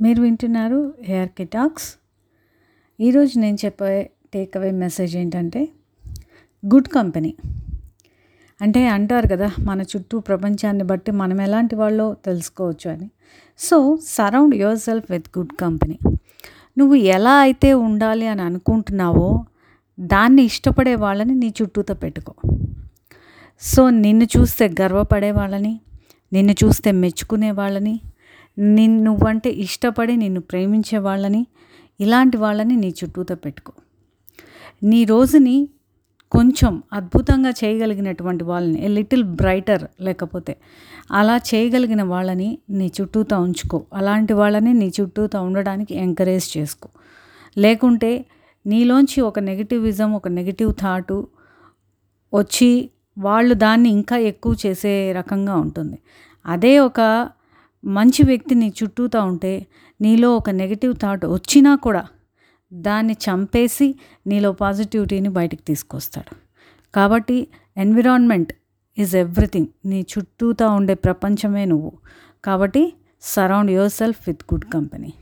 మీరు వింటున్నారు ARK talks. ఈరోజు నేను చెప్పే టేక్ అవే మెసేజ్ ఏంటంటే గుడ్ కంపెనీ. అంటే అంటారు కదా మన చుట్టూ ప్రపంచాన్ని బట్టి మనం ఎలాంటి వాళ్ళో తెలుసుకోవచ్చు అని. So surround yourself with good company. నువ్వు ఎలా అయితే ఉండాలి అని అనుకుంటున్నావో దాన్ని ఇష్టపడే వాళ్ళని నీ చుట్టూతో పెట్టుకో. సో నిన్ను చూస్తే గర్వపడే వాళ్ళని నిన్ను చూస్తే మెచ్చుకునే వాళ్ళని నిన్ను నువ్వంటే ఇష్టపడి నిన్ను ప్రేమించే వాళ్ళని ఇలాంటి వాళ్ళని నీ చుట్టూతో పెట్టుకో. నీ రోజుని కొంచెం అద్భుతంగా చేయగలిగినటువంటి వాళ్ళని ఏ లిటిల్ బ్రైటర్ లేకపోతే అలా చేయగలిగిన వాళ్ళని నీ చుట్టూతో ఉంచుకో. అలాంటి వాళ్ళని నీ చుట్టూతో ఉండడానికి ఎంకరేజ్ చేసుకో. లేకుంటే నీలోంచి ఒక నెగిటివిజం ఒక నెగిటివ్ థాటు వచ్చి వాళ్ళు దాన్ని ఇంకా ఎక్కువ చేసే రకంగా ఉంటుంది. అదే ఒక మంచి వ్యక్తి నీ చుట్టూతా ఉంటే నీలో ఒక నెగిటివ్ థాట్ వచ్చినా కూడా దాన్ని చంపేసి నీలో పాజిటివిటీని బయటికి తీసుకొస్తాడు. కాబట్టి ఎన్విరాన్మెంట్ ఈజ్ ఎవ్రీథింగ్ నీ చుట్టూతా ఉండే ప్రపంచమే నువ్వు. కాబట్టి surround yourself with good company